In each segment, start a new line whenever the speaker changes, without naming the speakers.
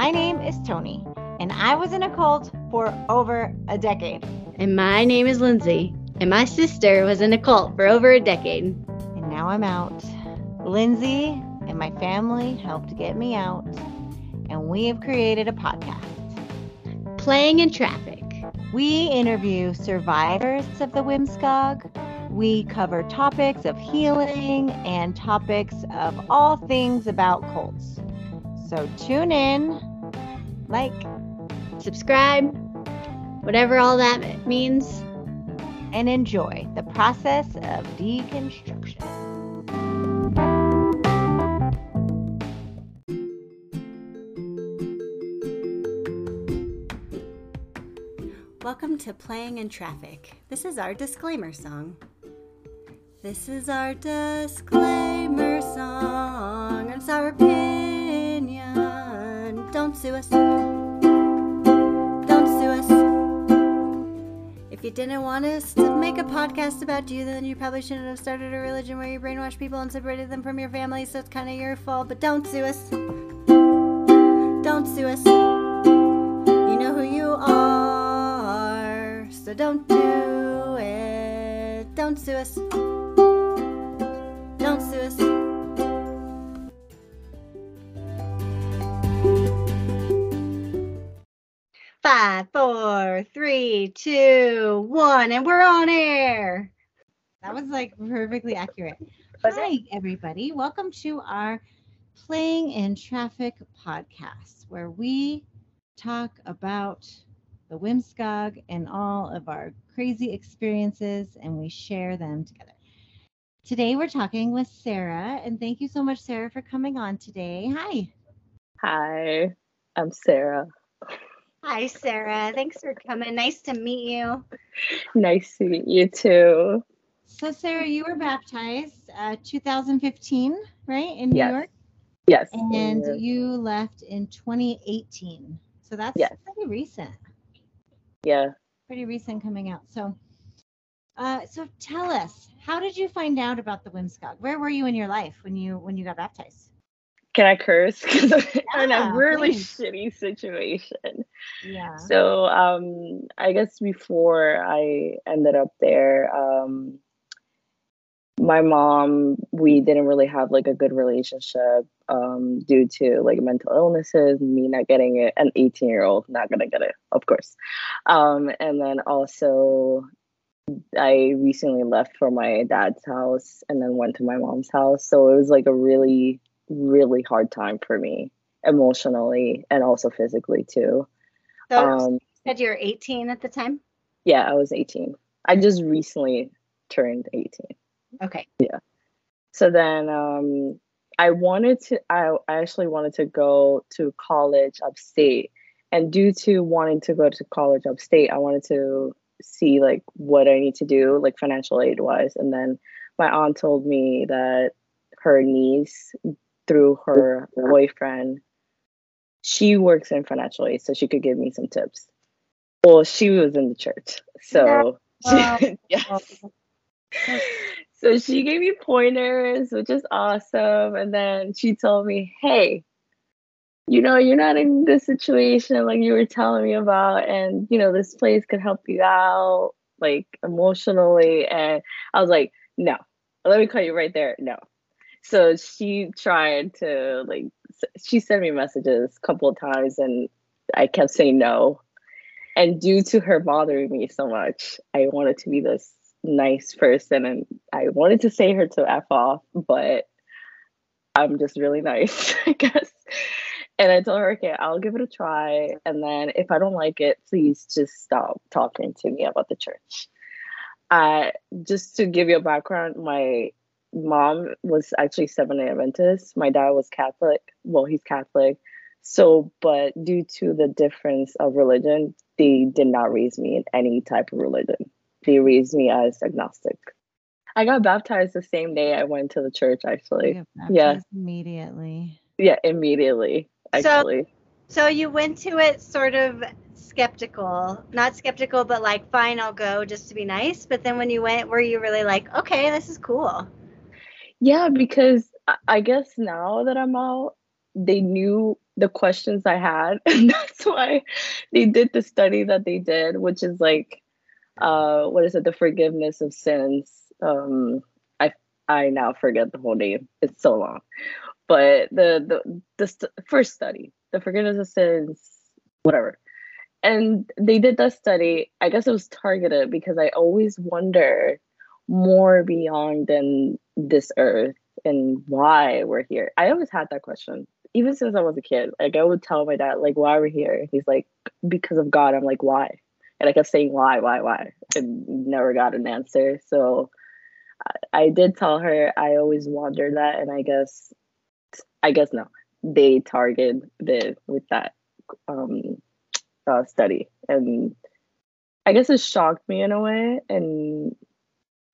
My name is Tony, and I was in a cult for over a decade.
And my name is Lindsay, and my sister was in a cult for over a decade.
And now I'm out. Lindsay and my family helped get me out, and we have created a podcast.
Playing in Traffic.
We interview survivors of the WMSCOG. We cover topics of healing and topics of all things about cults. So tune in, like,
Subscribe, whatever all that means.
and enjoy the process of deconstruction.
Welcome to Playing in Traffic. This is our disclaimer song. This is our disclaimer song. It's our. Don't sue us. Don't sue us. If you didn't want us to make a podcast about you, then you probably shouldn't have started a religion where you brainwash people and separated them from your family, so it's kind of your fault. But don't sue us. Don't sue us. You know who you are, so don't do it. Don't sue us. Don't sue us. Five, four, three, two, one, and we're on air.
That was like perfectly accurate.
Was
Hi, everybody. Welcome to our Playing in Traffic podcast, where we talk about the WMSCOG and all of our crazy experiences and we share them together. Today, we're talking with Sarah, and thank you so much, Sarah, for coming on today. Hi.
Hi, I'm Sarah.
Hi, Sarah. Thanks for coming. Nice to meet you.
Nice to meet you too.
So, Sarah, you were baptized uh, 2015, right, in New
Yes.
York?
Yes.
And you left in 2018. So that's
Yes.
pretty recent.
yeah.
Pretty recent coming out. So uh so tell us, how did you find out about the WMSCOG? Where were you in your life when you when you got baptized?
Can I curse? Because I'm in a really
please.
shitty situation.
Yeah.
So um I guess before I ended up there, um my mom, we didn't really have like a good relationship um due to like mental illnesses, me not getting it, an 18 year old not gonna get it, of course. Um and then also I recently left for my dad's house and then went to my mom's house. So it was like a really, really hard time for me emotionally and also physically too.
So
Um,
you said you were 18 at the time?
yeah, I was 18. I just recently turned 18.
Okay. Yeah.
So then um, I wanted to, I, I actually wanted to go to college upstate. And due to wanting to go to college upstate, I wanted to see like what I need to do, like financial aid wise. And then my aunt told me that her niece, through her boyfriend, she works in financial aid, so she could give me some tips. Well, she was in the church, so
Wow.
yes. So she gave me pointers, which is awesome. And then she told me, hey, you know, you're not in this situation like you were telling me about. And, you know, this place could help you out, like emotionally. And I was like, no, let me call you right there. No. So she tried to, like, she sent me messages a couple of times and I kept saying no. And due to her bothering me so much, I wanted to be this nice person and I wanted to say her to F off, but I'm just really nice, I guess. And I told her, okay, I'll give it a try. And then if I don't like it, please just stop talking to me about the church. Uh, just to give you a background, my mom was actually Seventh day Adventist. My dad was Catholic. Well, he's Catholic. So, but due to the difference of religion, they did not raise me in any type of religion. They raised me as agnostic. I got baptized the same day I went to the church, actually.
You got
yeah.
Immediately.
Yeah, immediately,
So-
actually.
So you went to it sort of skeptical, not skeptical, but like, fine, I'll go just to be nice. But then when you went, were you really like, okay, this is cool?
Yeah, because I- guess now that I'm out, they knew the questions I had, and that's why they did the study that they did, which is like, uh, what is it? The forgiveness of sins. Um, I I now forget the whole name. It's so long, but the the the st- first study, the forgiveness of sins, whatever. And they did that study. I guess it was targeted because I always wonder more beyond than this earth and why we're here. I always had that question even since I was a kid, like I would tell my dad, like, why are we're here. He's like, because of God. I'm like, why? And I kept saying why, why, why, and never got an answer. So I, I did tell her I always wondered that, and I guess, I guess no, they targeted the with that um, uh, study, and I guess it shocked me in a way, and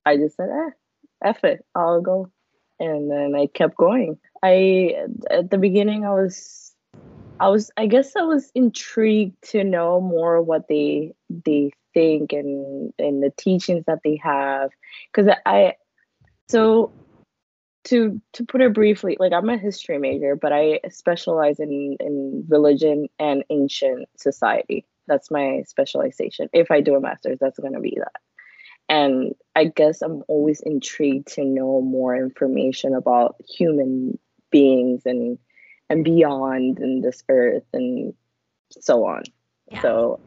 I just said, eh, F it, I'll go. And then I kept going. I at the beginning I was I was I guess I was intrigued to know more what they they think and and the teachings that they have because I so to to put it briefly like I'm a history major but I specialize in in religion and ancient society that's my specialization if I do a master's that's going to be that and I guess I'm always intrigued to know more information about human beings and and beyond and this earth and so on. Yeah. So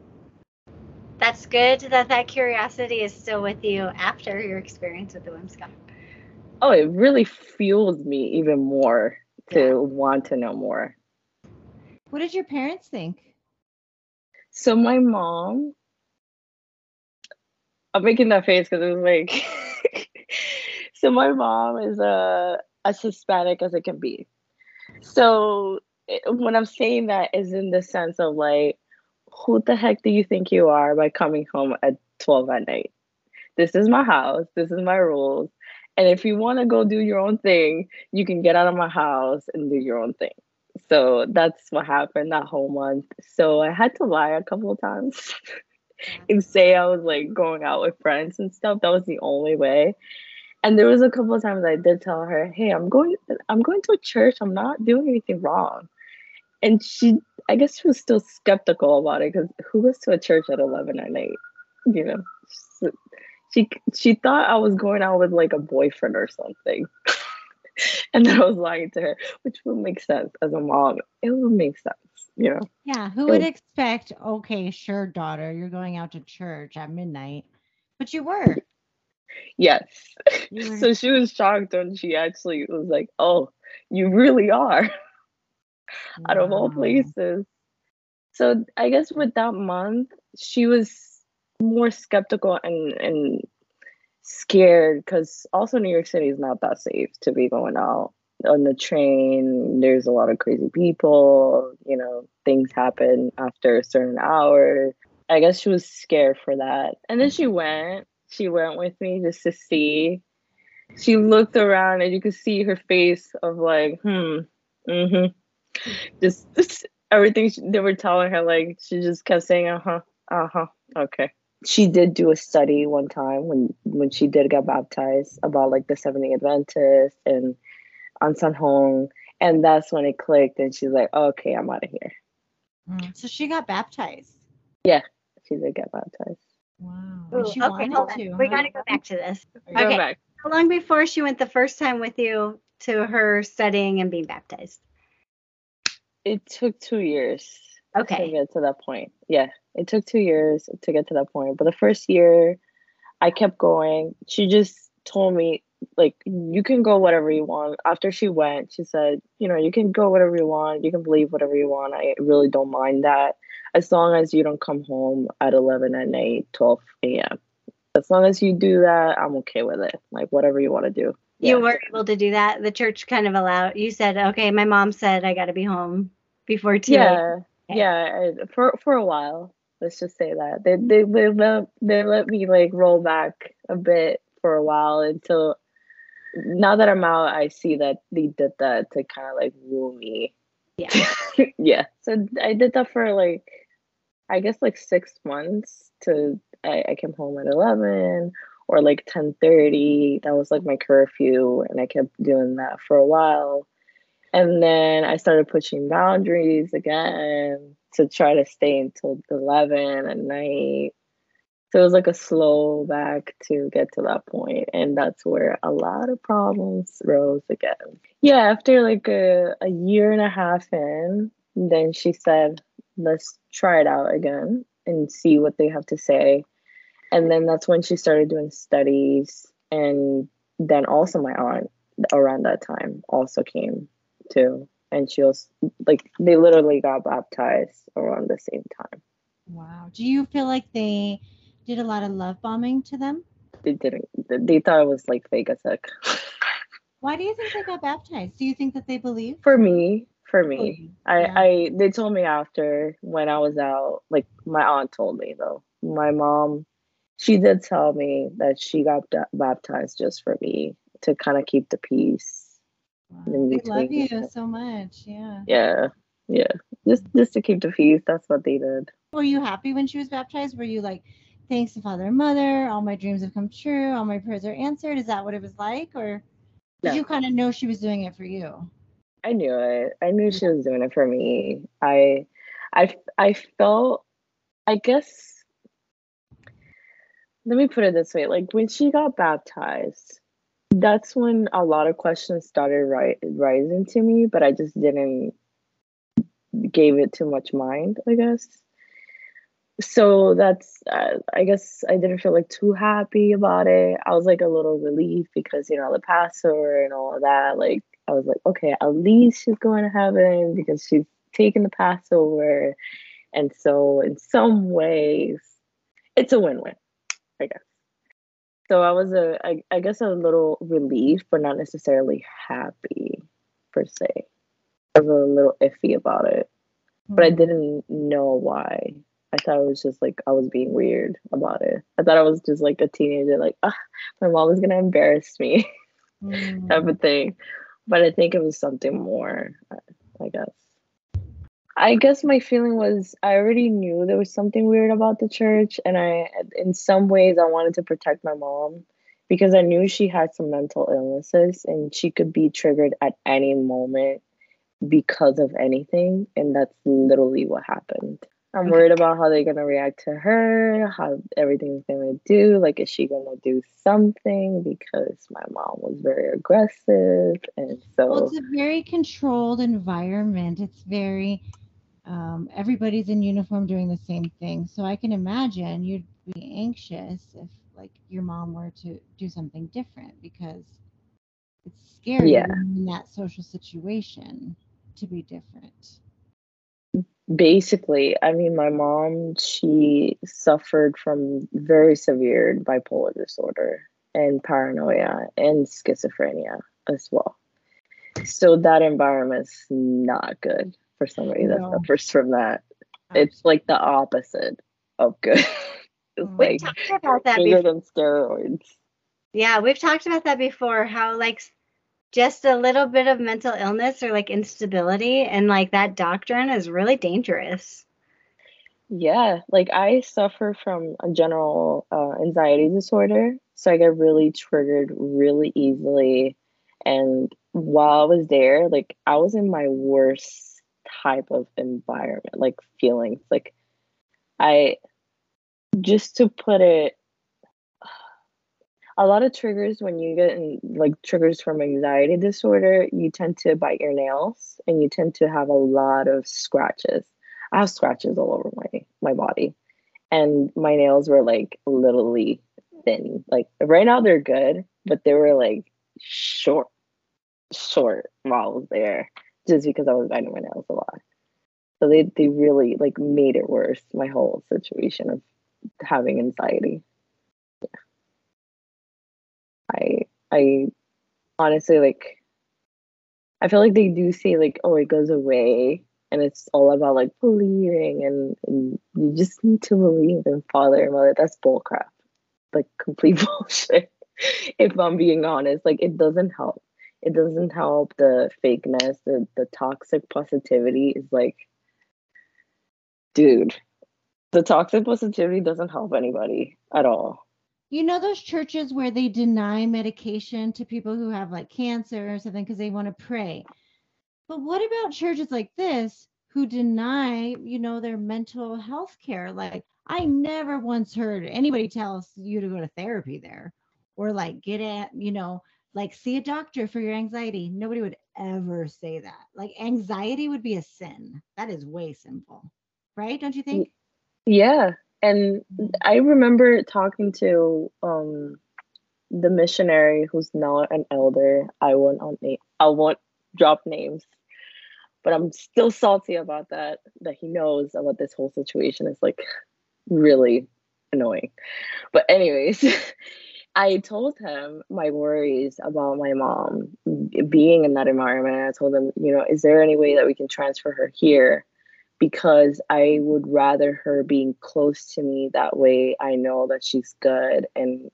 that's good that that curiosity is still with you after your experience with the WMSCOG.
Oh, it really fuels me even more to yeah. want to know more.
What did your parents think?
So my mom, I'm making that face because it was like, so my mom is a as Hispanic as it can be. So it, when I'm saying that is in the sense of like, who the heck do you think you are by coming home at 12 at night? This is my house. This is my rules. And if you want to go do your own thing, you can get out of my house and do your own thing. So that's what happened that whole month. So I had to lie a couple of times and say I was like going out with friends and stuff. That was the only way and there was a couple of times I did tell her, "Hey, I'm going I'm going to a church. I'm not doing anything wrong." And she I guess she was still skeptical about it cuz who goes to a church at 11 at night? You know. She she thought I was going out with like a boyfriend or something. and I was lying to her, which would make sense as a mom. It would make sense, you know.
Yeah, who would expect, okay, sure, daughter, you're going out to church at midnight. But you were.
Yes. so she was shocked when she actually was like, "Oh, you really are." Wow. Out of all places. So I guess with that month, she was more skeptical and and scared because also New York City is not that safe to be going out on the train. There's a lot of crazy people. You know, things happen after a certain hour. I guess she was scared for that, and then she went she went with me just to see. She looked around and you could see her face of like, hmm, mm-hmm. Just, just everything she, they were telling her, like she just kept saying, uh huh, uh huh, okay. She did do a study one time when when she did get baptized about like the Seventh Adventist and Ahnsahnghong, and that's when it clicked, and she's like, okay, I'm out of here.
Mm. So she got baptized.
Yeah, she did get baptized.
Wow. Ooh, okay, hold on. We got to go back to this. Okay. Back. How long before she went the first time with you to her studying and being baptized?
It took two years.
Okay.
To get to that point. Yeah. It took two years to get to that point. But the first year, I kept going. She just told me, like, you can go whatever you want. After she went, she said, you know, you can go whatever you want. You can believe whatever you want. I really don't mind that as long as you don't come home at 11 at night 12 a.m as long as you do that i'm okay with it like whatever you want to do
you yeah. were able to do that the church kind of allowed you said okay my mom said i got to be home before two
yeah okay. yeah for for a while let's just say that they they they let, they let me like roll back a bit for a while until now that i'm out i see that they did that to kind of like woo me
yeah
yeah so i did that for like I guess like six months to I, I came home at eleven or like ten thirty. That was like my curfew, and I kept doing that for a while. And then I started pushing boundaries again to try to stay until 11 at night. So it was like a slow back to get to that point, And that's where a lot of problems rose again. Yeah, after like a, a year and a half in, then she said, let's try it out again and see what they have to say. And then that's when she started doing studies. And then also my aunt around that time also came too. And she was like, they literally got baptized around the same time.
Wow. Do you feel like they did a lot of love bombing to them?
They didn't. They thought it was like fake as heck.
Why do you think they got baptized? Do you think that they believe?
For me, for me, I, yeah. I, they told me after when I was out. Like my aunt told me though. My mom, she did tell me that she got baptized just for me to kind of keep the peace.
Wow. They love you so much. Yeah.
Yeah. Yeah. Just just to keep the peace. That's what they did.
Were you happy when she was baptized? Were you like, thanks to Father and Mother, all my dreams have come true, all my prayers are answered? Is that what it was like? Or did no. you kind of know she was doing it for you?
I knew it. I knew she was doing it for me. I I I felt I guess let me put it this way like when she got baptized that's when a lot of questions started ri- rising to me but i just didn't gave it too much mind i guess so that's uh, i guess i didn't feel like too happy about it. I was like a little relieved because you know the pastor and all of that like i was like okay at least she's going to heaven because she's taking the passover. And so in some ways it's a win-win i guess. So i was a I, I guess a little relieved but not necessarily happy per se. I was a little iffy about it but i hmm. didn't know why I thought it was just like I was being weird about it. I thought I was just like a teenager, like, ah, my mom is gonna embarrass me, mm. type of thing. But I think it was something more, I guess. I guess my feeling was I already knew there was something weird about the church, and I, in some ways, I wanted to protect my mom because I knew she had some mental illnesses and she could be triggered at any moment because of anything, and that's literally what happened. I'm worried about how they're gonna react to her, how everything's gonna do. Like, is she gonna do something? Because my mom was very aggressive, and so
well, it's a very controlled environment. It's very um, everybody's in uniform doing the same thing. So I can imagine you'd be anxious if like your mom were to do something different because it's scary yeah. in that social situation to be different
basically i mean my mom she suffered from very severe bipolar disorder and paranoia and schizophrenia as well so that environment's not good for somebody that no. suffers from that it's like the opposite of good it's like talked about that bigger before. than steroids
yeah we've talked about that before how like just a little bit of mental illness or like instability and like that doctrine is really dangerous.
Yeah like i suffer from a general uh, anxiety disorder so i get really triggered really easily. And while i was there like i was in my worst type of environment like feelings. Like i just to put it a lot of triggers when you get in, like triggers from anxiety disorder, you tend to bite your nails and you tend to have a lot of scratches. I have scratches all over my my body, and my nails were like literally thin. Like right now they're good, but they were like short, short while I was there, just because I was biting my nails a lot. So they they really like made it worse. My whole situation of having anxiety. I I honestly like I feel like they do say like, oh, it goes away and it's all about like believing and, and you just need to believe in father and mother. That's bullcrap. Like complete bullshit. if I'm being honest. Like it doesn't help. It doesn't help the fakeness, the the toxic positivity is like dude, the toxic positivity doesn't help anybody at all
you know those churches where they deny medication to people who have like cancer or something because they want to pray But what about churches like this who deny, you know, their mental health care? Like, I never once heard anybody tell you to go to therapy there or like get at, you know, like see a doctor for your anxiety. Nobody would ever say that. Like, anxiety would be a sin. That is way simple, right? Don't you think?
Yeah. And I remember talking to um the missionary who's now an elder. I won't on name I won't drop names. But I'm still salty about that, that he knows about this whole situation is like really annoying. But anyways, I told him my worries about my mom being in that environment. I told him, you know, is there any way that we can transfer her here? Because I would rather her being close to me. That way I know that she's good and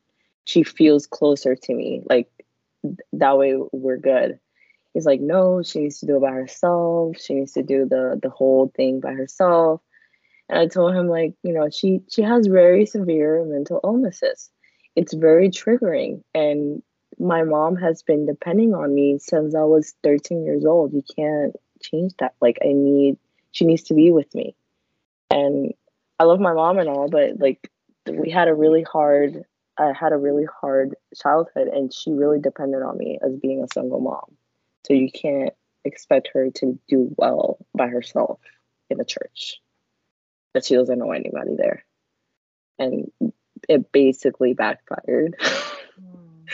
she feels closer to me. Like that way we're good. He's like, no, she needs to do it by herself. She needs to do the the whole thing by herself. And I told him like, you know, she she has very severe mental illnesses. It's very triggering and my mom has been depending on me since I was 13 years old. You can't change that. Like I need she needs to be with me. And I love my mom and all, but like we had a really hard I had a really hard childhood and she really depended on me as being a single mom. So you can't expect her to do well by herself in the church that she doesn't know anybody there. And it basically backfired. Mm.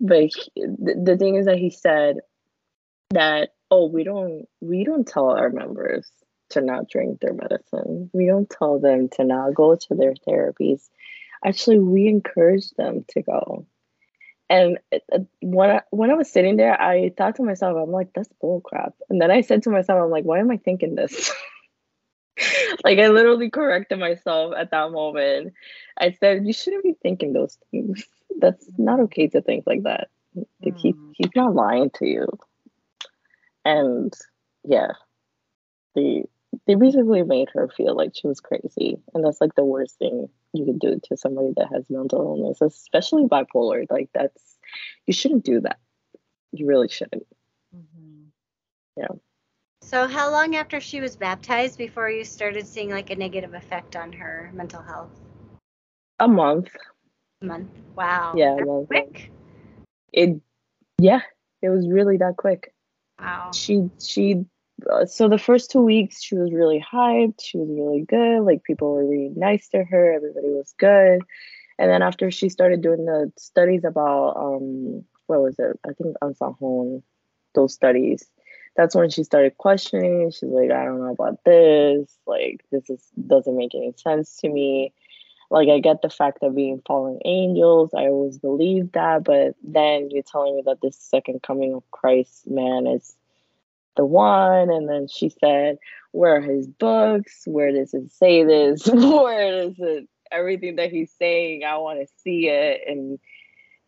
but he, the, the thing is that he said that oh we don't we don't tell our members to not drink their medicine. We don't tell them to not go to their therapies. Actually, we encourage them to go. And when I, when I was sitting there, I thought to myself, I'm like, that's bullcrap. And then I said to myself, I'm like, why am I thinking this? like I literally corrected myself at that moment. I said, "You shouldn't be thinking those things. That's not okay to think like that. Like he mm. he's not lying to you." And yeah, they they basically made her feel like she was crazy, and that's like the worst thing you can do to somebody that has mental illness, especially bipolar. Like that's you shouldn't do that. You really shouldn't. Mm-hmm. Yeah.
So, how long after she was baptized before you started seeing like a negative effect on her mental health?
A month.
A month. Wow.
Yeah. Quick. It. Yeah, it was really that quick. She she. Uh, so the first two weeks she was really hyped. She was really good. Like people were really nice to her. Everybody was good. And then after she started doing the studies about um what was it? I think Ahnsahnghong, those studies that's when she started questioning. She's like, I don't know about this. Like, this is doesn't make any sense to me. Like, I get the fact of being fallen angels. I always believed that, but then you're telling me that this second coming of Christ, man, is the one. And then she said, Where are his books? Where does it say this? Where does it everything that he's saying? I want to see it. And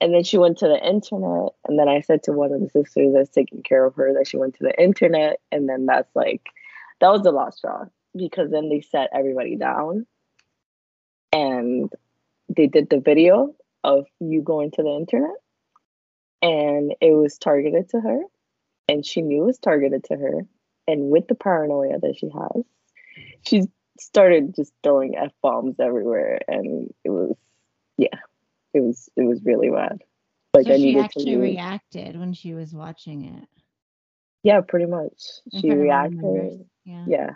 and then she went to the internet. And then I said to one of the sisters that's taking care of her that she went to the internet. And then that's like, that was the last straw because then they set everybody down and they did the video of you going to the internet and it was targeted to her and she knew it was targeted to her and with the paranoia that she has she started just throwing f-bombs everywhere and it was yeah it was it was really bad.
Like so I she actually reacted when she was watching it.
Yeah, pretty much. She reacted. Yeah. yeah.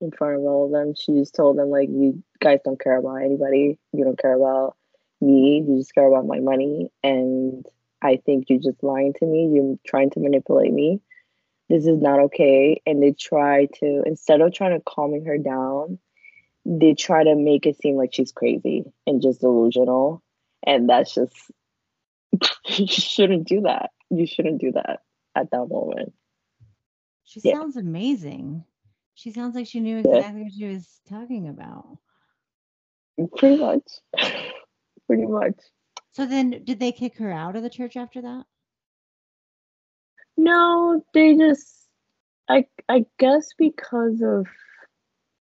In front of all of them, she just told them like, "You guys don't care about anybody. You don't care about me. You just care about my money, and I think you're just lying to me. You're trying to manipulate me. This is not okay." And they try to instead of trying to calming her down, they try to make it seem like she's crazy and just delusional. And that's just, you shouldn't do that. You shouldn't do that at that moment.
She yeah. sounds amazing. She sounds like she knew exactly yeah. what she was talking about.
Pretty much. Pretty much.
So then, did they kick her out of the church after that?
No, they just, I, I guess because of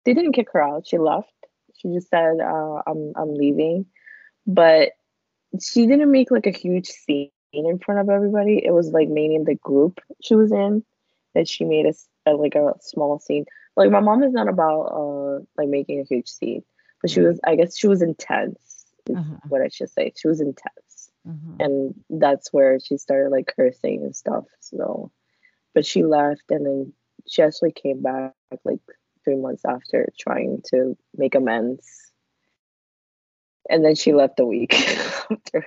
they didn't kick her out. She left. She just said, uh, "I'm I'm leaving," but she didn't make like a huge scene in front of everybody. It was like mainly the group she was in that she made a, a like a small scene. Like my mom is not about uh like making a huge scene, but she was I guess she was intense. Is
Uh-huh.
what I should say. She was intense,
Uh-huh.
and that's where she started like cursing and stuff. So, but she left, and then she actually came back like three months after, trying to make amends. And then she left a week after.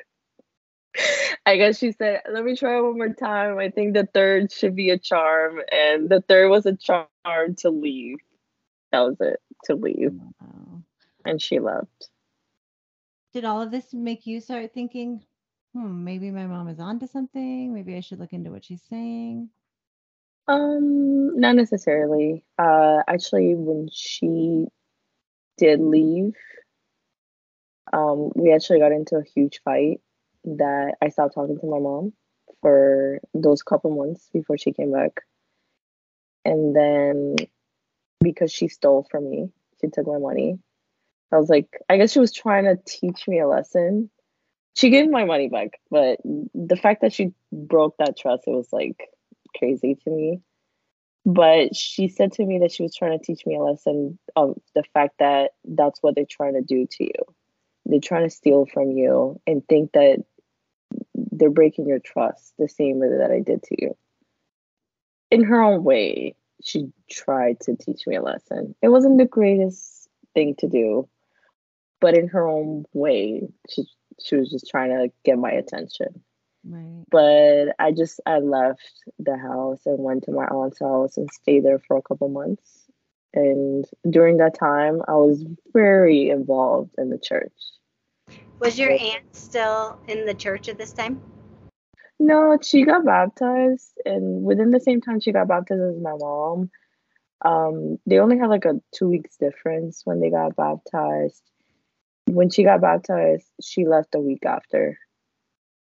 I guess she said, "Let me try one more time. I think the third should be a charm." And the third was a charm to leave. That was it to leave,
Wow.
and she left.
Did all of this make you start thinking, hmm, maybe my mom is onto something? Maybe I should look into what she's saying?
Um, not necessarily. Uh, actually, when she did leave, um, we actually got into a huge fight that I stopped talking to my mom for those couple months before she came back. And then because she stole from me, she took my money. I was like, I guess she was trying to teach me a lesson. She gave my money back, but the fact that she broke that trust, it was like crazy to me. But she said to me that she was trying to teach me a lesson of the fact that that's what they're trying to do to you. They're trying to steal from you and think that they're breaking your trust the same way that I did to you. In her own way, she tried to teach me a lesson. It wasn't the greatest thing to do, but in her own way, she she was just trying to get my attention
Right.
but I just I left the house and went to my aunt's house and stayed there for a couple months. And during that time, I was very involved in the church.
Was your aunt still in the church at this time?
No, she got baptized, and within the same time she got baptized as my mom. Um, they only had like a two weeks difference when they got baptized. When she got baptized, she left a week after.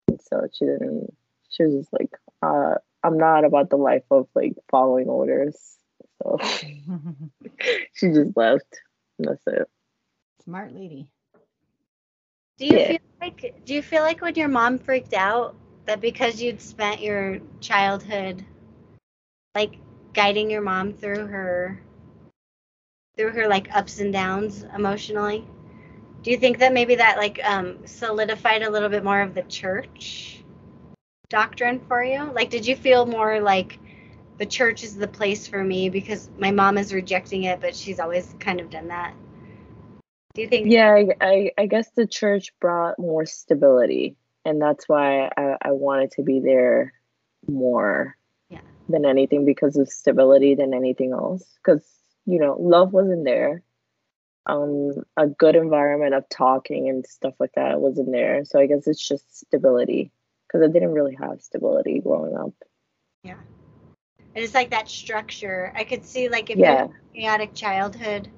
And so she didn't she was just like, uh, I'm not about the life of like following orders. So she just left. And that's it.
Smart lady.
Do you
Yeah.
feel like do you feel like when your mom freaked out that because you'd spent your childhood like guiding your mom through her through her like ups and downs emotionally? Do you think that maybe that like um solidified a little bit more of the church doctrine for you? Like did you feel more like the church is the place for me because my mom is rejecting it but she's always kind of done that? Do you think
Yeah, I, I, guess the church brought more stability, and that's why I, I wanted to be there more
Yeah.
than anything because of stability than anything else. Because you know, love wasn't there. Um, a good environment of talking and stuff like that wasn't there. So I guess it's just stability because I didn't really have stability growing up.
Yeah. And it's like that structure. I could see like if you
Yeah,
a chaotic childhood,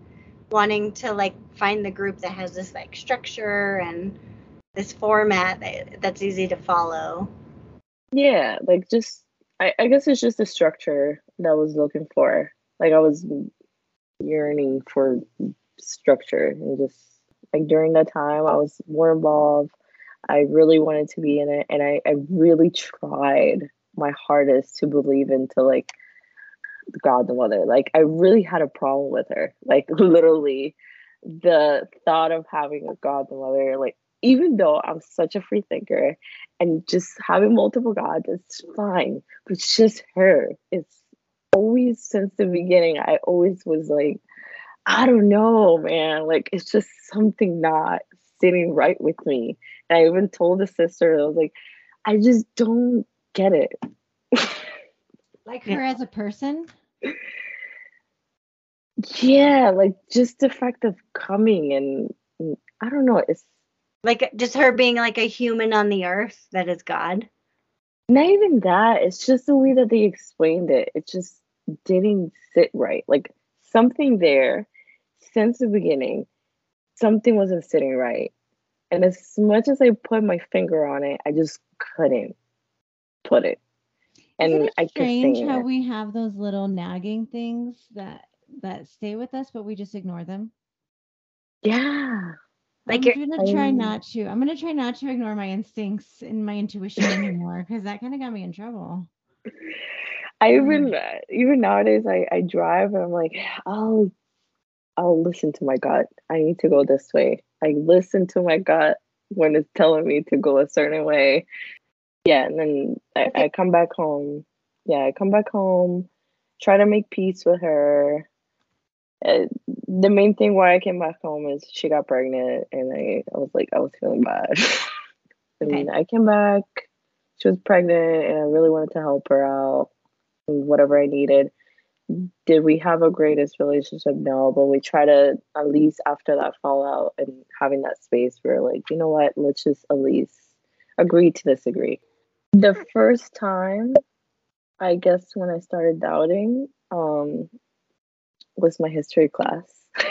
wanting to like find the group that has this like structure and this format that, that's easy to follow.
yeah, like just I, I guess it's just the structure that I was looking for. Like I was yearning for structure and just like during that time I was more involved. I really wanted to be in it and I, I really tried my hardest to believe into like God the mother. Like I really had a problem with her. Like literally the thought of having a God the mother, like even though I'm such a free thinker and just having multiple gods, it's fine. But it's just her. It's always since the beginning, I always was like, I don't know, man. Like it's just something not sitting right with me. And I even told the sister, I was like, I just don't get it.
Like
Yeah.
her as a person?
yeah, like just the fact of coming and and I don't know, it's
Like just her being like a human on the earth that is God.
not even that. It's just the way that they explained it. It just didn't sit right. Like something there since the beginning, something wasn't sitting right. And as much as I put my finger on it, I just couldn't put it. And
Isn't it
I
strange how
it.
we have those little nagging things that that stay with us, but we just ignore them?
Yeah.
Like
I'm gonna try not to. I'm gonna try not to ignore my instincts and my intuition anymore because that kind of got me in trouble.
I even even nowadays I, I drive and I'm like, I'll I'll listen to my gut. I need to go this way. I listen to my gut when it's telling me to go a certain way. Yeah, and then I, I come back home. Yeah, I come back home, try to make peace with her. Uh, the main thing why I came back home is she got pregnant, and I, I was like, I was feeling bad. and
Okay.
I came back, she was pregnant, and I really wanted to help her out whatever I needed. Did we have a greatest relationship? No, but we try to at least after that fallout and having that space, we we're like, you know what? Let's just at least agree to disagree. The first time, I guess, when I started doubting, um, was my history class. so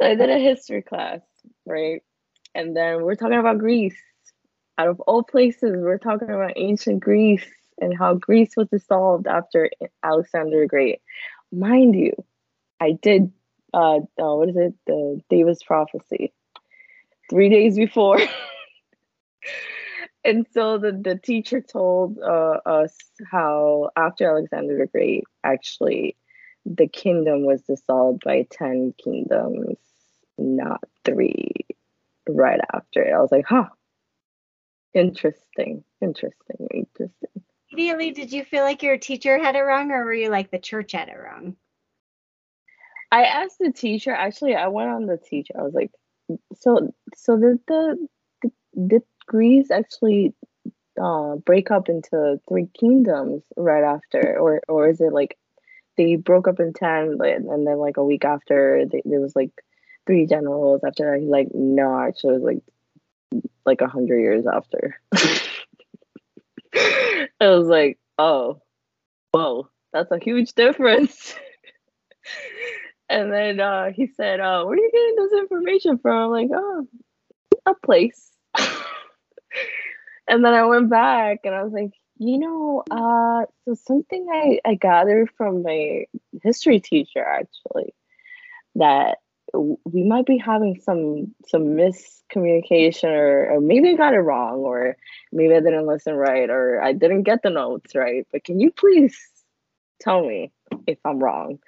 I did a history class, right? And then we're talking about Greece. Out of all places, we're talking about ancient Greece and how Greece was dissolved after Alexander the Great. Mind you, I did uh, uh what is it? The Daniel prophecy. Three days before. and so the, the teacher told uh, us how after Alexander the Great, actually, the kingdom was dissolved by 10 kingdoms, not three right after it. I was like, huh, interesting, interesting, interesting.
immediately did you feel like your teacher had it wrong or were you like the church had it wrong?
I asked the teacher, actually, I went on the teacher. I was like, so, so did the, did, did Greece actually uh, break up into three kingdoms right after, or or is it like they broke up in ten, and then like a week after they, there was like three generals after that? He's like, no, actually, it was like like a hundred years after. I was like, oh, whoa, that's a huge difference. and then uh, he said, uh, where are you getting this information from? I'm like, oh, a place. And then I went back and I was like, you know, uh, so something I, I gathered from my history teacher actually that we might be having some some miscommunication or, or maybe I got it wrong or maybe I didn't listen right or I didn't get the notes right. But can you please tell me if I'm wrong?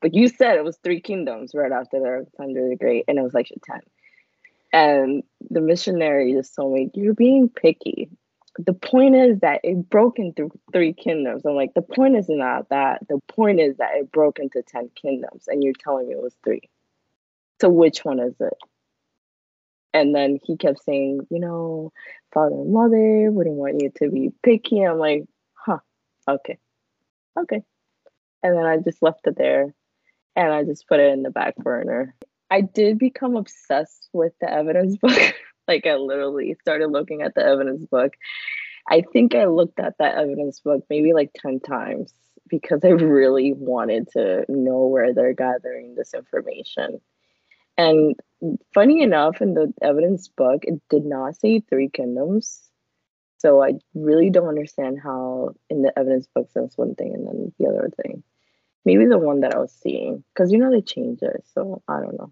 But you said it was three kingdoms right after the Alexander the Great, and it was actually ten. And the missionary just told me, You're being picky. The point is that it broke into three kingdoms. I'm like, The point is not that. The point is that it broke into 10 kingdoms, and you're telling me it was three. So which one is it? And then he kept saying, You know, father and mother wouldn't want you to be picky. I'm like, Huh, okay, okay. And then I just left it there and I just put it in the back burner. I did become obsessed with the evidence book. like I literally started looking at the evidence book. I think I looked at that evidence book maybe like 10 times because I really wanted to know where they're gathering this information. And funny enough, in the evidence book, it did not say three kingdoms. So I really don't understand how in the evidence book says one thing and then the other thing. Maybe the one that I was seeing, because you know they change it. So I don't know.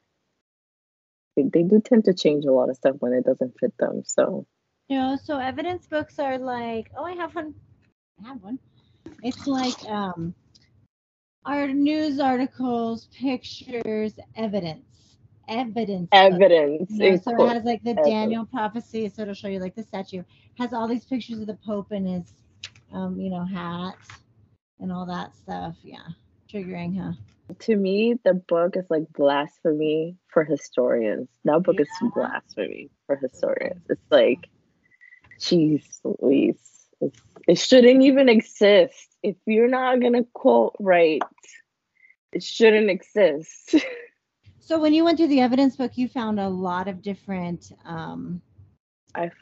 They, they do tend to change a lot of stuff when it doesn't fit them. So
You know, so evidence books are like, oh, I have one. I have one. It's like um, our news articles, pictures, evidence, evidence.
evidence.
You know, so it has like the
evidence.
Daniel prophecy, so it'll show you like the statue has all these pictures of the Pope and his, um, you know, hat and all that stuff. Yeah, triggering, huh?
To me, the book is like blasphemy for historians. That book is blasphemy for historians. It's like, jeez Louise. It's, it shouldn't even exist. If you're not going to quote right, it shouldn't exist.
So when you went through the evidence book, you found a lot of different. Um,
I,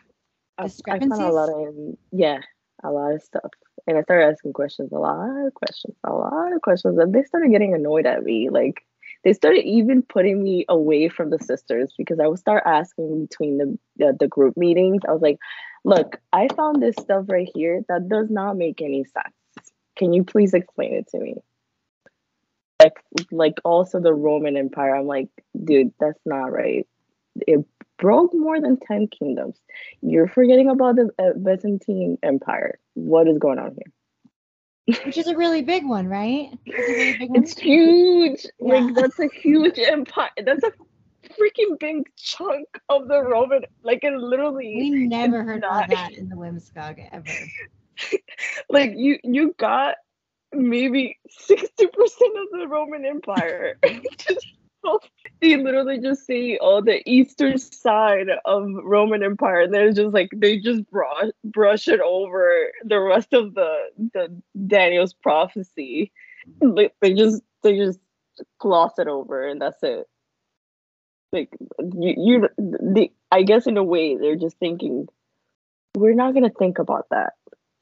I, I found a lot
Discrepancies?
of, yeah, a lot of stuff. And I started asking questions, a lot of questions, a lot of questions. And they started getting annoyed at me. Like, they started even putting me away from the sisters because I would start asking between the, the the group meetings. I was like, "Look, I found this stuff right here that does not make any sense. Can you please explain it to me?" like like also the Roman Empire. I'm like, dude, that's not right. It broke more than 10 kingdoms. You're forgetting about the uh, Byzantine Empire. What is going on here?
Which is a really big one, right? It's, really big one.
It's huge.
Yeah.
Like that's a huge empire. That's a freaking big chunk of the Roman. Like it literally.
we never heard about that in the WMSCOG ever.
like you you got maybe 60% of the roman empire Just- you literally just see all the eastern side of roman empire and there's just like they just brush brush it over the rest of the the daniel's prophecy like they just they just gloss it over and that's it like you, you the i guess in a way they're just thinking we're not to think about that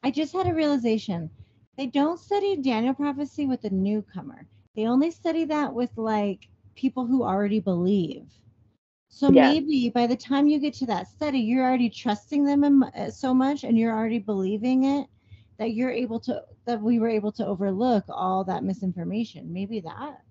I just had a realization. They don't study Daniel prophecy with the newcomer. They only study that with like people who already believe. So
Yeah.
maybe by the time you get to that study, you're already trusting them im- uh, so much and you're already believing it that you're able to that we were able to overlook all that misinformation. Maybe that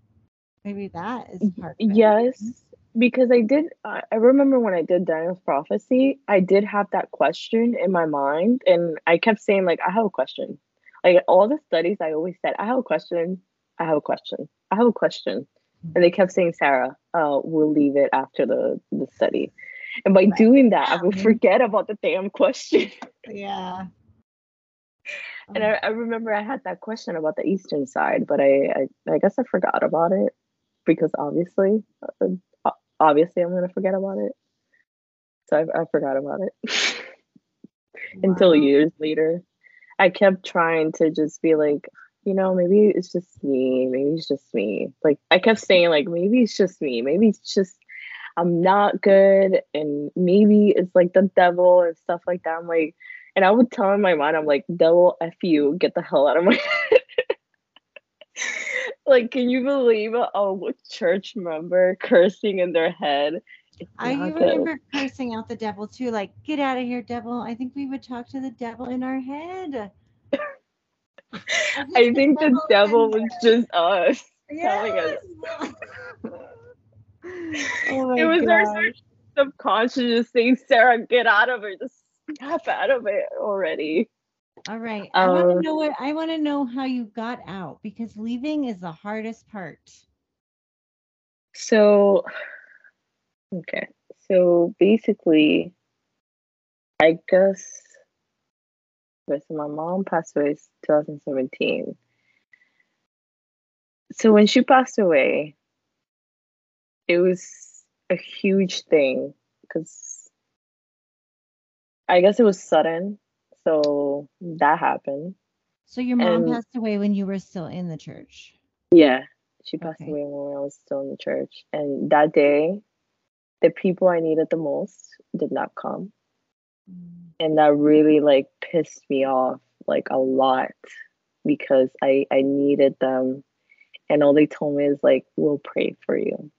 maybe that is part of it.
Yes, because I did. I remember when I did Daniel's prophecy, I did have that question in my mind, and I kept saying like, "I have a question." Like all the studies, I always said, "I have a question. I have a question. I have a question," and they kept saying, "Sarah, uh, we'll leave it after the the study." And by
Right.
doing that, I would forget about the damn question.
Yeah.
And I, I remember I had that question about the eastern side, but I, I, I guess I forgot about it because obviously, uh, obviously, I'm gonna forget about it. So I, I forgot about it until years later. I kept trying to just be like, you know, maybe it's just me. Maybe it's just me. Like I kept saying, like maybe it's just me. Maybe it's just I'm not good, and maybe it's like the devil and stuff like that. I'm like, and I would tell in my mind, I'm like, devil, f you, get the hell out of my head. like, can you believe a, church member cursing in their head?
I
good.
remember cursing out the devil too, like, get out of here, devil. I think we would talk to the devil in our head.
I think the devil
was
just us.
in
telling us.
Oh
it was our subconscious saying, Sarah, get out of it. Just snap out of it already.
All right. I want to um, know what I want to know how you got out because leaving is the hardest part.
So, okay. So basically, I guess, so my mom passed away in 2017. So when she passed away, it was a huge thing because I guess it was sudden. So that happened.
So your mom
And-
passed away when you were still in the church.
Yeah, she passed
Okay.
away when I was still in the church. And that day, the people I needed the most did not come. And that really like pissed me off like a lot because I I needed them and all they told me is like we'll pray for you.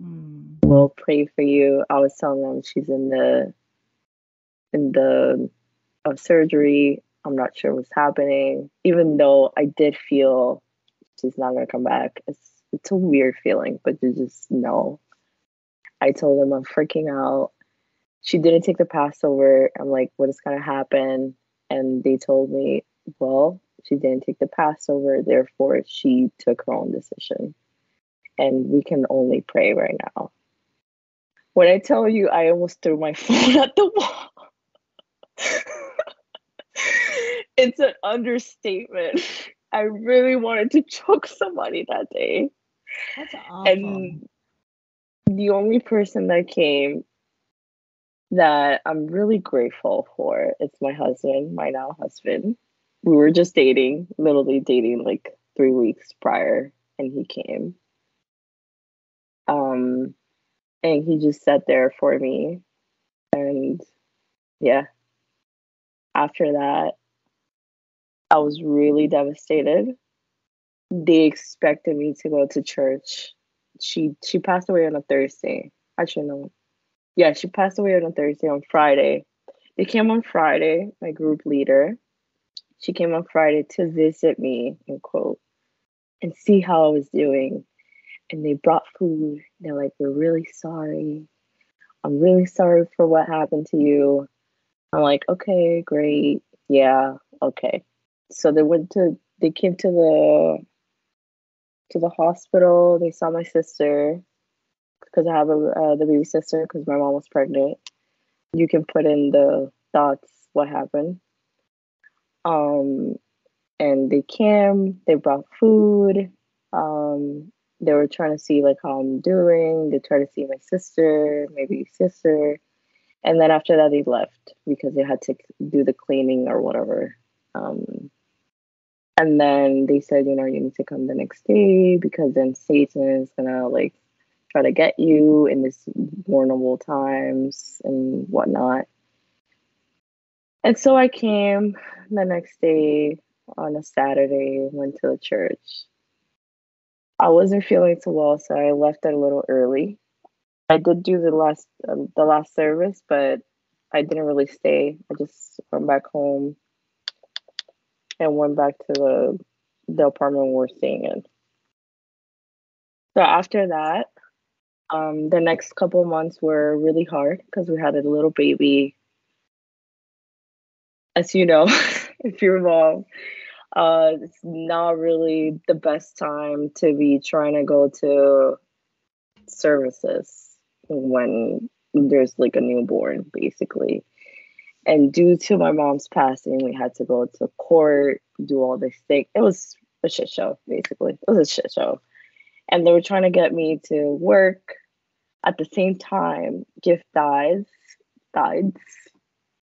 Mm.
We'll pray for you. I was telling them she's in the in the of surgery. I'm not sure what's happening. Even though I did feel she's not gonna come back. It's it's a weird feeling, but you just know. I told them I'm freaking out. She didn't take the Passover. I'm like, what is gonna happen? And they told me, well, she didn't take the Passover, therefore she took her own decision. And we can only pray right now. When I tell you I almost threw my phone at the wall. it's an understatement. I really wanted to choke somebody that day.
That's awful.
And the only person that came that I'm really grateful for It's my husband, my now husband. We were just dating, literally dating like three weeks prior, and he came. Um, and he just sat there for me. And yeah, after that, I was really devastated. They expected me to go to church. She she passed away on a Thursday. Actually, no. Yeah, she passed away on a Thursday. On Friday, they came on Friday. My group leader, she came on Friday to visit me. In quote, and see how I was doing. And they brought food. They're like, We're really sorry. I'm really sorry for what happened to you. I'm like, Okay, great. Yeah, okay. So they went to, they came to the, to the hospital. They saw my sister because I have a uh, the baby sister because my mom was pregnant. You can put in the thoughts what happened. Um, and they came. They brought food. Um, they were trying to see like how I'm doing. They tried to see my sister, maybe sister, and then after that they left because they had to do the cleaning or whatever. Um, and then they said, you know, you need to come the next day because then Satan is gonna like try to get you in this vulnerable times and whatnot. And so I came the next day on a Saturday, went to the church. I wasn't feeling so well, so I left a little early. I did do the last um, the last service, but I didn't really stay. I just went back home and went back to the the apartment we we're staying in. So after that, um, the next couple months were really hard because we had a little baby. As you know, if you're involved, uh, it's not really the best time to be trying to go to services when there's like a newborn, basically. And due to my mom's passing, we had to go to court, do all this thing. It was a shit show, basically. It was a shit show. And they were trying to get me to work at the same time, gift dies, dies,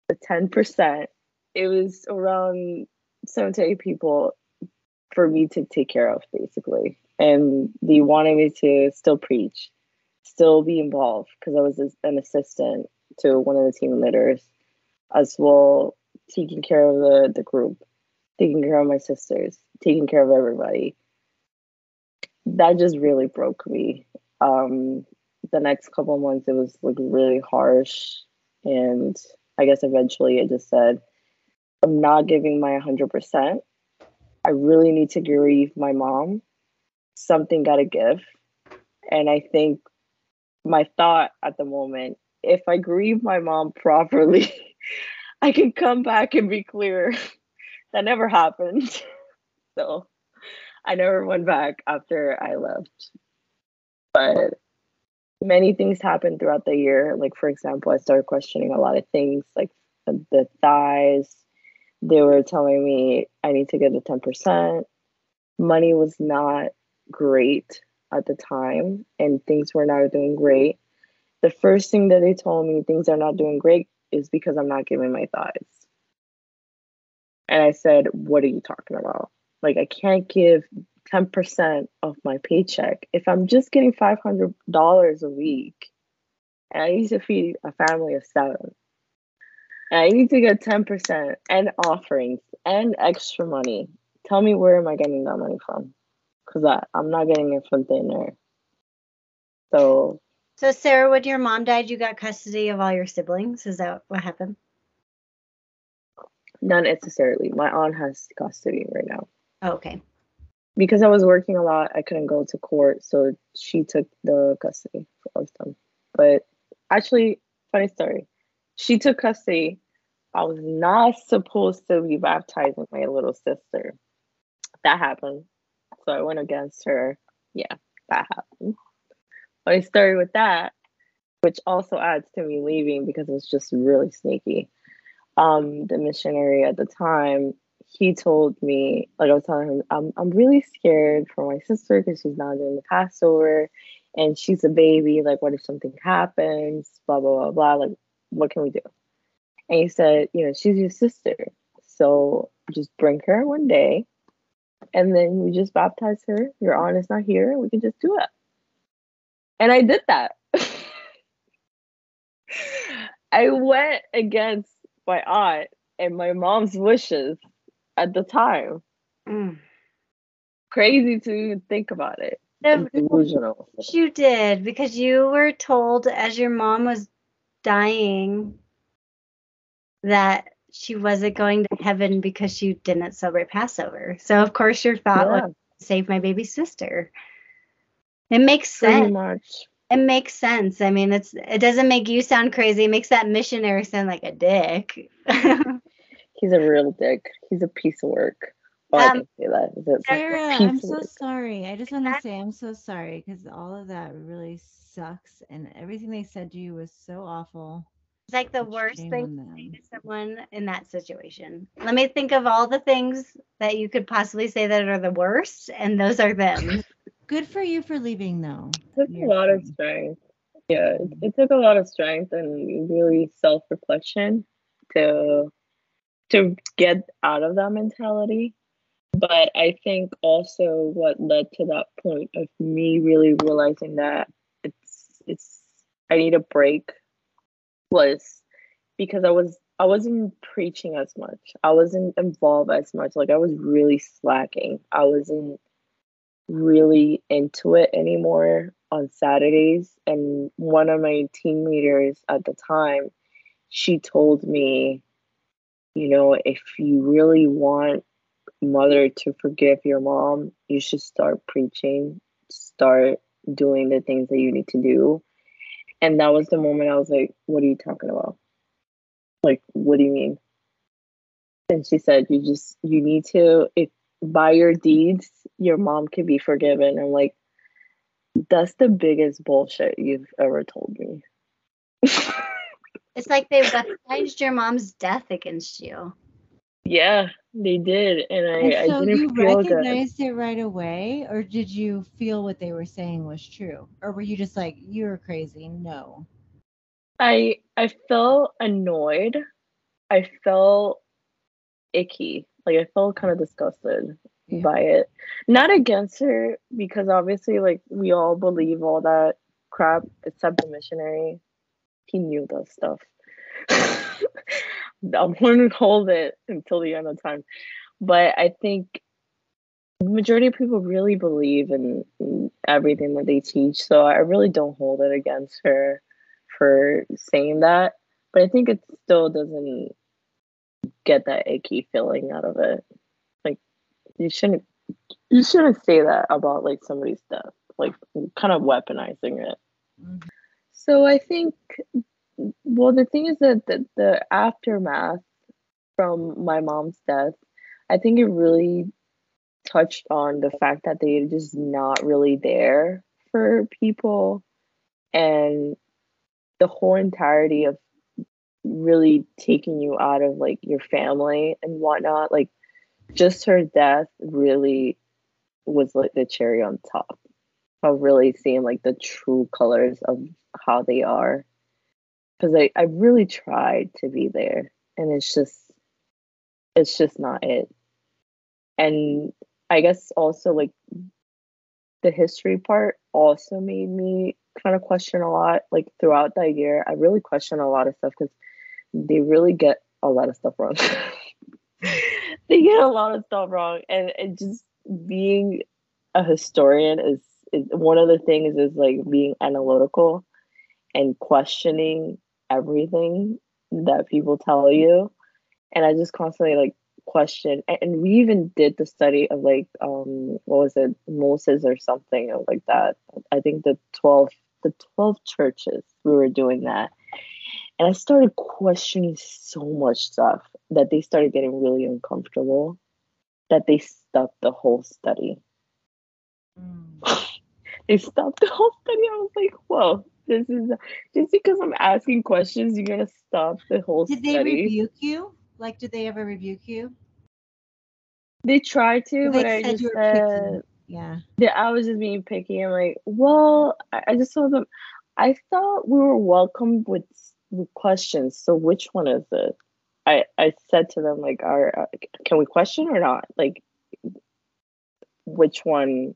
the 10%. It was around seven to eight people for me to take care of, basically. And they wanted me to still preach, still be involved, because I was an assistant to one of the team leaders, as well, taking care of the, the group, taking care of my sisters, taking care of everybody. That just really broke me. Um, the next couple months it was like really harsh. And i guess eventually it just said i'm not giving my 100% i really need to grieve my mom. Something got to give. And i think my thought at the moment if i grieve my mom properly i can come back and be clear. That never happened. So i never went back after i left. But many things happened throughout the year. Like, for example, I started questioning a lot of things, like the thighs. They were telling me I need to get a 10%. Money was not great at the time, and things were not doing great. The first thing that they told me things are not doing great is because I'm not giving my thighs. And I said, What are you talking about? Like, I can't give 10% of my paycheck, if I'm just getting $500 a week and I need to feed a family of seven, and I need to get 10% and offerings and extra money, tell me where am I getting that money from? Because I'm not getting it from thin air. So,
so Sarah, when your mom died, you got custody of all your siblings. Is that what happened?
Not necessarily. My aunt has custody right now.
Oh, okay
because I was working a lot, I couldn't go to court, so she took the custody of them. But actually, funny story, she took custody. I was not supposed to be baptizing my little sister. That happened, so I went against her. Yeah, that happened. Funny story with that, which also adds to me leaving because it was just really sneaky. Um, the missionary at the time he told me, like I was telling him, I'm I'm really scared for my sister because she's not doing the Passover, and she's a baby. Like, what if something happens? Blah blah blah blah. Like, what can we do? And he said, you know, she's your sister, so just bring her one day, and then we just baptize her. Your aunt is not here. We can just do it. And I did that. I went against my aunt and my mom's wishes at the time. Mm. Crazy to even think about it.
delusional. You did because you were told as your mom was dying that she wasn't going to heaven because she didn't celebrate Passover. So of course your thought yeah. was save my baby sister. It makes
Pretty
sense.
much.
It makes sense. I mean, it's it doesn't make you sound crazy. It makes that missionary sound like a dick.
He's a real dick. He's a piece of work. Oh, I
Um,
can say that. He's a
Sarah,
piece
I'm so
work.
sorry. I just want to say I'm so sorry because all of that really sucks, and everything they said to you was so awful.
It's like the
Shame
worst thing to say to someone in that situation. Let me think of all the things that you could possibly say that are the worst, and those are them.
Good for you for leaving, though.
It took a
You're
lot of strength. Yeah, it, it took a lot of strength and really self reflection to to get out of that mentality. But I think also what led to that point of me really realizing that it's it's I need a break was because I was I wasn't preaching as much. I wasn't involved as much. Like I was really slacking. I wasn't really into it anymore on Saturdays. And one of my team leaders at the time, she told me, you know, if you really want mother to forgive your mom, you should start preaching, start doing the things that you need to do. And that was the moment I was like, what are you talking about? Like, what do you mean? And she said, you just, you need to, if by your deeds, your mom can be forgiven. I'm like, that's the biggest bullshit you've ever told me.
It's like they weaponized your mom's death against you.
yeah, they did. And I,
And
I
so
didn't
you
feel good.
recognized it right away, or did you feel what they were saying was true, or were you just like, "You're crazy"? No.
I I felt annoyed. I felt icky. Like I felt kind of disgusted
Yeah.
by it. Not against her because obviously like we all believe all that crap except the missionary. He knew that stuff. I'm going to hold it until the end of time. But I think the majority of people really believe in, in everything that they teach. So I really don't hold it against her for saying that. But I think it still doesn't get that icky feeling out of it. Like you shouldn't you shouldn't say that about like somebody's death. Like kind of weaponizing it.
Mhm.
So I think, well, the thing is that the, the aftermath from my mom's death, I think it really touched on the fact that they're just not really there for people and the whole entirety of really taking you out of like your family and whatnot. Like, just her death really was like the cherry on top of really seeing like the true colors of how they are. Because I, I really tried to be there and it's just it's just not it. And i guess also like the history part also made me kind of question a lot like throughout that year i really questioned a lot of stuff because they really get a lot of stuff wrong. They get a lot of stuff wrong and it just being a historian is, is one of the things is like being analytical and questioning everything that people tell you. And i just constantly like question. And, we even did the study of like um what was it? Moses or something or like that. I think the 12 the 12 churches we were doing that. And i started questioning so much stuff that they started getting really uncomfortable that they stopped the whole study
Mm.
they stopped the whole study. I was like, whoa, this is just because I'm asking questions, you're gonna stop the whole
Did they
study.
rebuke you? Like, did they ever rebuke you?
They tried to,
They
but I just
you were picky.
said
Yeah.
that I was just being picky. I'm like, well, I, I just told them I thought we were welcomed with, with questions. So which one is it? I I said to them like, are uh, can we question or not? Like, which one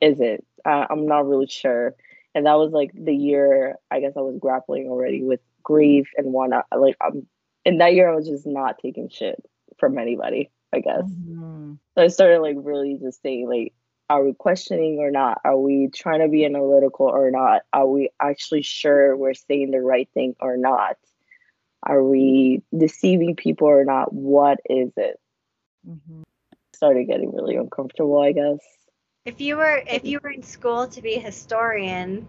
is it? Uh, I'm not really sure. And that was like the year I guess I was grappling already with grief and whatnot. Like, um, in that year I was just not taking shit from anybody. I guess.
Mhm.
So I started like really just saying like, are we questioning or not? Are we trying to be analytical or not? Are we actually sure we're saying the right thing or not? Are we deceiving people or not? What is it?
Mhm.
Started getting really uncomfortable, I guess.
If you were if you were in school to be a historian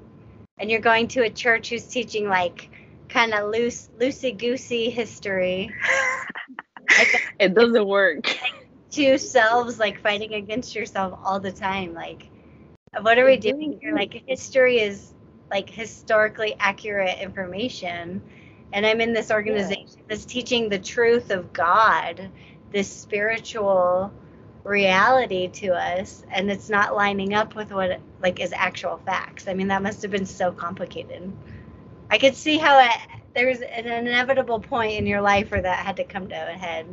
and you're going to a church who's teaching like kind of loose loosey goosey history.
it doesn't work.
Two selves like fighting against yourself all the time. Like what are we doing here? Like history is like historically accurate information. And I'm in this organization yeah. that's teaching the truth of God, this spiritual reality to us, and it's not lining up with what like is actual facts. I mean, that must have been so complicated. I could see how it, there's an inevitable point in your life where that had to come to a head.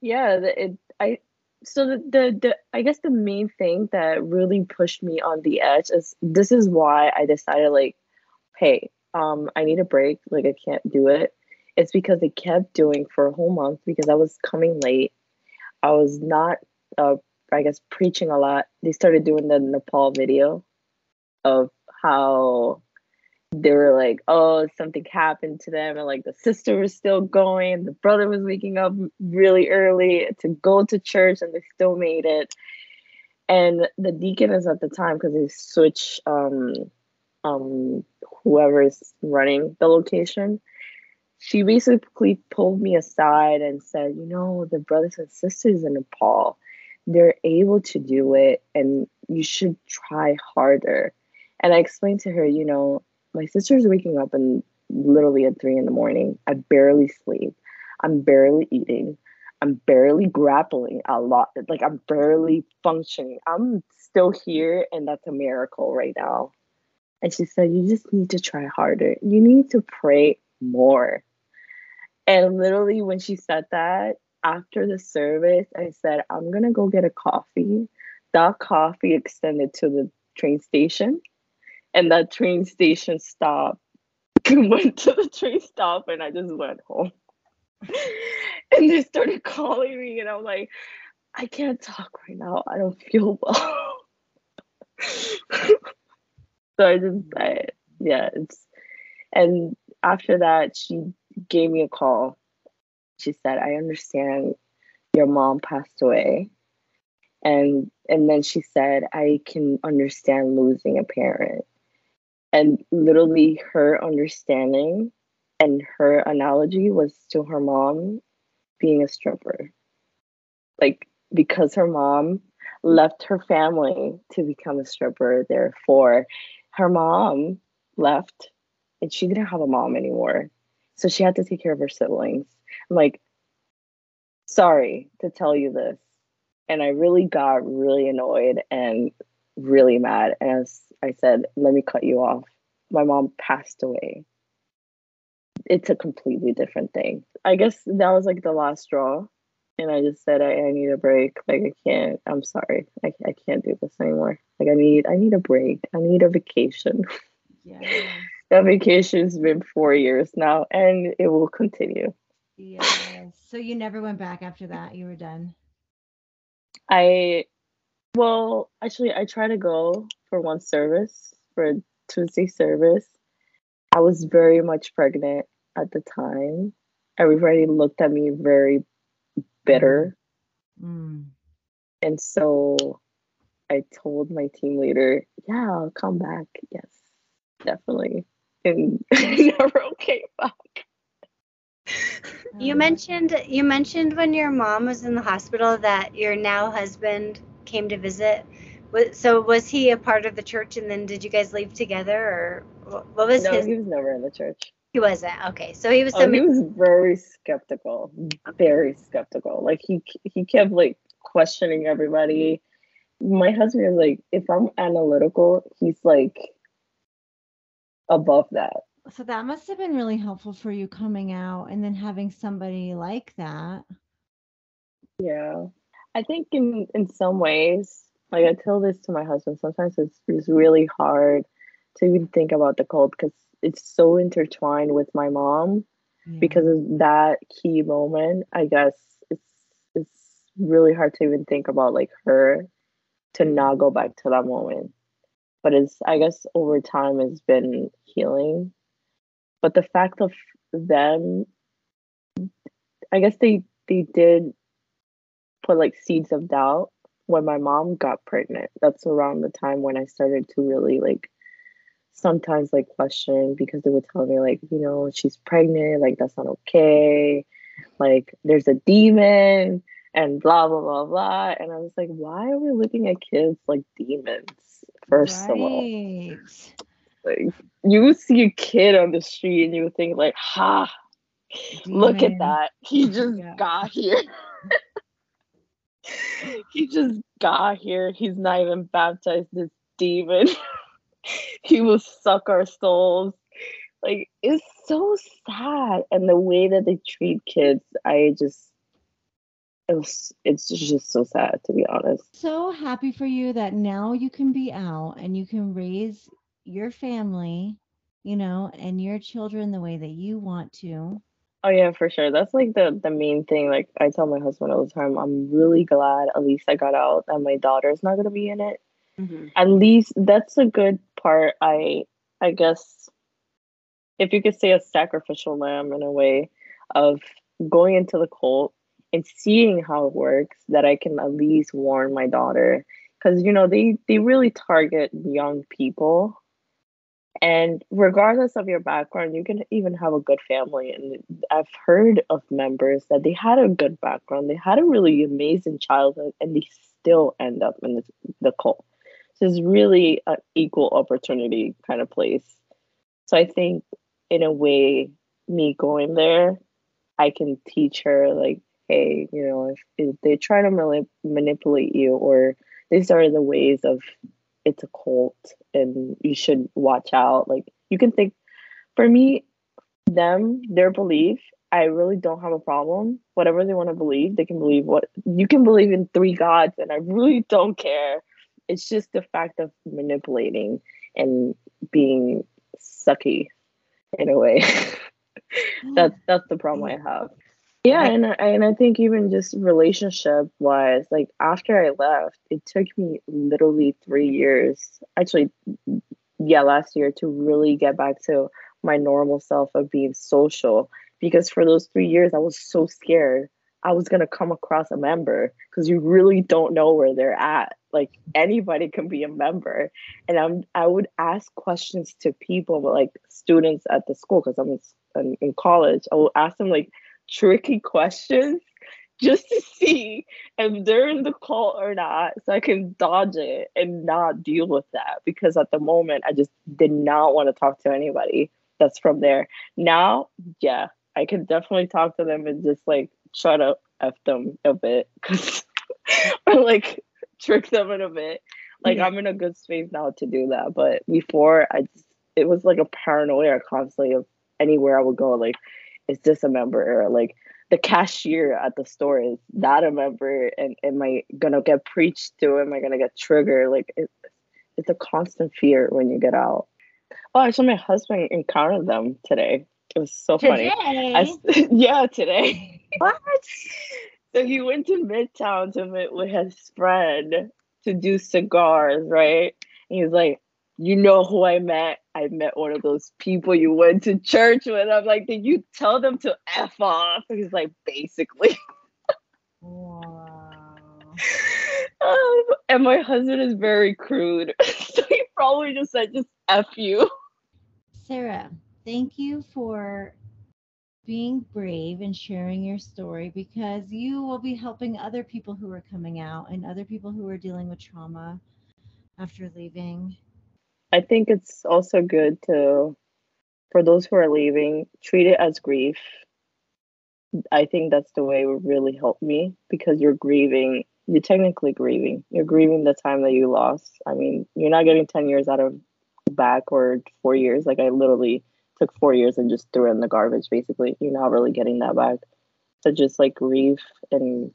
Yeah, it, I so the, the the I guess the main thing that really pushed me on the edge is this is why I decided like, hey, um, I need a break. Like I can't do it. It's because they kept doing for a whole month because I was coming late. I was not, uh, I guess, preaching a lot. They started doing the Nepal video of how they were like, oh, something happened to them, and like the sister was still going, the brother was waking up really early to go to church, and they still made it. And the deaconess at the time, because they switch um, um, whoever is running the location, she basically pulled me aside and said, you know, the brothers and sisters in Nepal, they're able to do it, and you should try harder. And I explained to her, you know, my sister's waking up and literally at three in the morning. I barely sleep. I'm barely eating. I'm barely grappling a lot. Like I'm barely functioning. I'm still here, and that's a miracle right now. And she said, You just need to try harder. You need to pray more. And literally, when she said that, after the service, I said, I'm to go get a coffee. That coffee extended to the train station and that train station stop went to the train stop and I just went home. and they started calling me and I'm like, I can't talk right now. I don't feel well. so I just I, yeah, it's and after that she gave me a call. She said, I understand your mom passed away. And and then she said, I can understand losing a parent and literally her understanding and her analogy was to her mom being a stripper. Like, because her mom left her family to become a stripper, therefore, her mom left and she didn't have a mom anymore. So she had to take care of her siblings. I'm like, sorry to tell you this. And I really got really annoyed and really mad. And as I said, let me cut you off. My mom passed away. It's a completely different thing. I guess that was like the last straw. And I just said, I, I need a break. Like, I can't, I'm sorry. I, I can't do this anymore. Like, I need, I need a break. I need a vacation. Yeah. That vacation's been four years now and it will continue.
Yeah. So you never went back after that. You were done.
I well, actually, I tried to go for one service for a Tuesday service. I was very much pregnant at the time. Everybody looked at me very bitter. Mm. And so I told my team leader, yeah, I'll come back. Yes, definitely. And never came back.
You mentioned you mentioned when your mom was in the hospital that your now husband came to visit. So was he a part of the church, and then did you guys leave together, or what was
no,
his?
he was never in the church.
He wasn't. Okay, so he was.
Oh, he was very skeptical, very skeptical. Like he he kept like questioning everybody. My husband is like, if I'm analytical, he's like above that.
So that must have been really helpful for you coming out and then having somebody like that.
Yeah. I think in in some ways, like I tell this to my husband, sometimes it's it's really hard to even think about the cult because it's so intertwined with my mom yeah. because of that key moment. I guess it's it's really hard to even think about like her to not go back to that moment. But it's I guess over time it's been healing. But the fact of them I guess they they did put like seeds of doubt when my mom got pregnant. That's around the time when I started to really like sometimes like question because they would tell me like, you know, she's pregnant, like that's not okay. Like there's a demon and blah blah blah blah. And I was like, why are we looking at kids like demons? First right. of all. Like you would see a kid on the street and you would think like, ha, demon. look at that. He just yeah. got here. he just got here. He's not even baptized this demon. he will suck our souls. Like it's so sad. And the way that they treat kids, I just it was it's just so sad to be honest.
So happy for you that now you can be out and you can raise your family, you know, and your children the way that you want to.
Oh yeah, for sure. That's like the the main thing. Like I tell my husband all the time, I'm really glad at least I got out and my daughter's not gonna be in it. Mm-hmm. At least that's a good part. I I guess if you could say a sacrificial lamb in a way of going into the cult and seeing how it works, that I can at least warn my daughter because you know they they really target young people and regardless of your background, you can even have a good family. And I've heard of members that they had a good background, they had a really amazing childhood, and they still end up in the, the cult. So it's really an equal opportunity kind of place. So I think, in a way, me going there, I can teach her, like, hey, you know, if, if they try to manip- manipulate you or these are the ways of it's a cult and you should watch out. Like you can think for me, them, their belief, I really don't have a problem. Whatever they want to believe, they can believe what you can believe in three gods, and I really don't care. It's just the fact of manipulating and being sucky in a way. that's that's the problem I have. Yeah, and I, and I think even just relationship wise, like after I left, it took me literally three years, actually, yeah, last year to really get back to my normal self of being social. Because for those three years, I was so scared I was gonna come across a member because you really don't know where they're at. Like anybody can be a member, and I'm I would ask questions to people, like students at the school, because I'm in, in college. I will ask them like tricky questions just to see if they're in the cult or not so I can dodge it and not deal with that because at the moment I just did not want to talk to anybody that's from there. Now, yeah, I can definitely talk to them and just like try to F them a bit because or like trick them in a bit. Like yeah. I'm in a good space now to do that. But before I just it was like a paranoia constantly of anywhere I would go, like is this a member or like the cashier at the store is that a member. And am i gonna get preached to? Am i gonna get triggered? Like it, it's a constant fear when you get out. Oh actually my husband encountered them today. It was so today? funny. I, yeah today.
What?
So he went to midtown to meet with his friend to do cigars right? And he was like you know who I met? I met one of those people you went to church with. I'm like, did you tell them to F off? He's like, basically. Wow. Um, and my husband is very crude. so he probably just said, just F you.
Sarah, thank you for being brave and sharing your story because you will be helping other people who are coming out and other people who are dealing with trauma after leaving
I think it's also good to, for those who are leaving, treat it as grief. I think that's the way it would really help me because you're grieving. You're technically grieving. You're grieving the time that you lost. I mean, you're not getting 10 years out of back or four years. Like, I literally took four years and just threw it in the garbage, basically. You're not really getting that back. So just like grief, and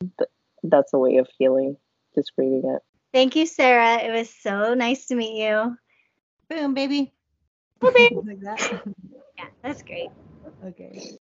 th- that's a way of healing, just grieving it.
Thank you, Sarah. It was so nice to meet you.
Boom, baby.
Boom, baby. like that. yeah, that's great.
Okay.